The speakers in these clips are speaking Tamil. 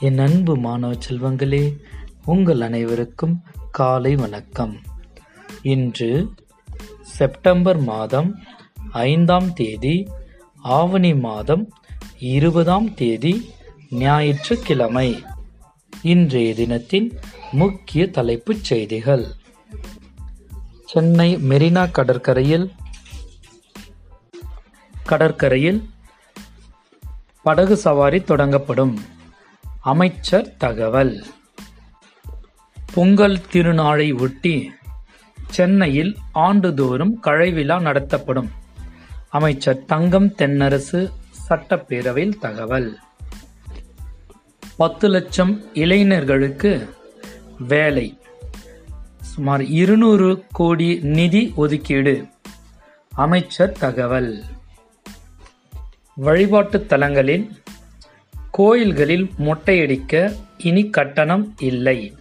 என் அன்பு மாணவ செல்வங்களே உங்கள் அனைவருக்கும் காலை வணக்கம். இன்று செப்டம்பர் மாதம் ஐந்தாம் தேதி ஆவணி மாதம் இருபதாம் தேதி ஞாயிற்றுக்கிழமை. இன்றைய தினத்தின் முக்கிய தலைப்புச் செய்திகள். சென்னை மெரினா கடற்கரையில் கடற்கரையில் படகு சவாரி தொடங்கப்படும். அமைச்சர் தகவல். பொங்கல் திருநாளை ஒட்டி சென்னையில் ஆண்டுதோறும் கழைவிழா நடத்தப்படும். அமைச்சர் தங்கம் தென்னரசு சட்டப்பேரவையில் தகவல். பத்து லட்சம் இளைஞர்களுக்கு வேலை. சுமார் இருநூறு கோடி நிதி ஒதுக்கீடு. அமைச்சர் தகவல். வழிபாட்டுத் தலங்களில் கோயில்களில் மொட்டையடிக்க இனி கட்டணம் இல்லை.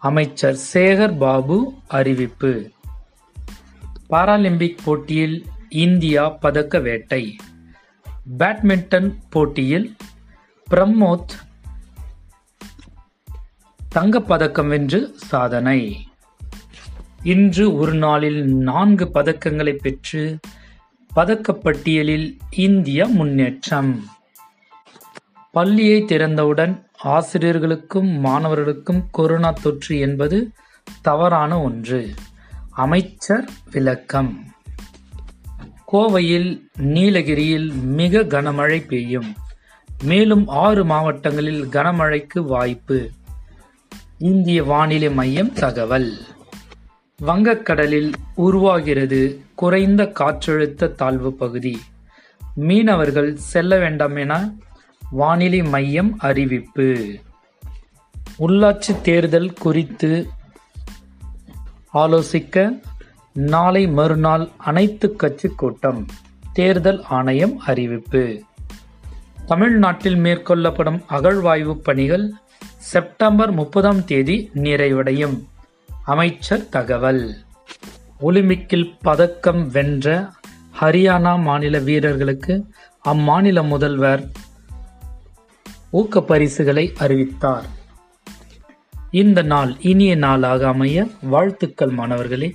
அமைச்சர் சேகர் பாபு அறிவிப்பு. பாராலிம்பிக் போட்டியில் இந்தியா பதக்க வேட்டை. பேட்மிண்டன் போட்டியில் பிரமோத் தங்கப்பதக்கம் வென்று சாதனை. இன்று ஒரு நாளில் நான்கு பதக்கங்களை பெற்று பதக்கப்பட்டியலில் இந்தியா முன்னேற்றம். பள்ளியை திறந்தவுடன் ஆசிரியர்களுக்கும் மாணவர்களுக்கும் கொரோனா தொற்று என்பது தவறான ஒன்று. அமைச்சர் விளக்கம். கோவையில் நீலகிரியில் மிக கனமழை பெய்யும். மேலும் ஆறு மாவட்டங்களில் கனமழைக்கு வாய்ப்பு. இந்திய வானிலை மையம் தகவல். வங்கக்கடலில் உருவாகிறது குறைந்த காற்றழுத்த தாழ்வு பகுதி. மீனவர்கள் செல்ல வேண்டாம் என வானிலை மையம் அறிவிப்பு. உள்ளாட்சி தேர்தல் குறித்து ஆலோசிக்க நாளை மறுநாள் அனைத்து கட்சி கூட்டம் தேர்தல் ஆணையம் அறிவிப்பு. தமிழ்நாட்டில் மேற்கொள்ளப்படும் அகழ்வாய்வு பணிகள் செப்டம்பர் முப்பதாம் தேதி நிறைவடையும். அமைச்சர் தகவல். ஒலிம்பிக்கில் பதக்கம் வென்ற ஹரியானா மாநில வீரர்களுக்கு அம்மாநில முதல்வர் ஊக்க பரிசுகளை அறிவித்தார். இந்த நாள் இனிய நாளாக அமைய வாழ்த்துக்கள் மாணவர்களே.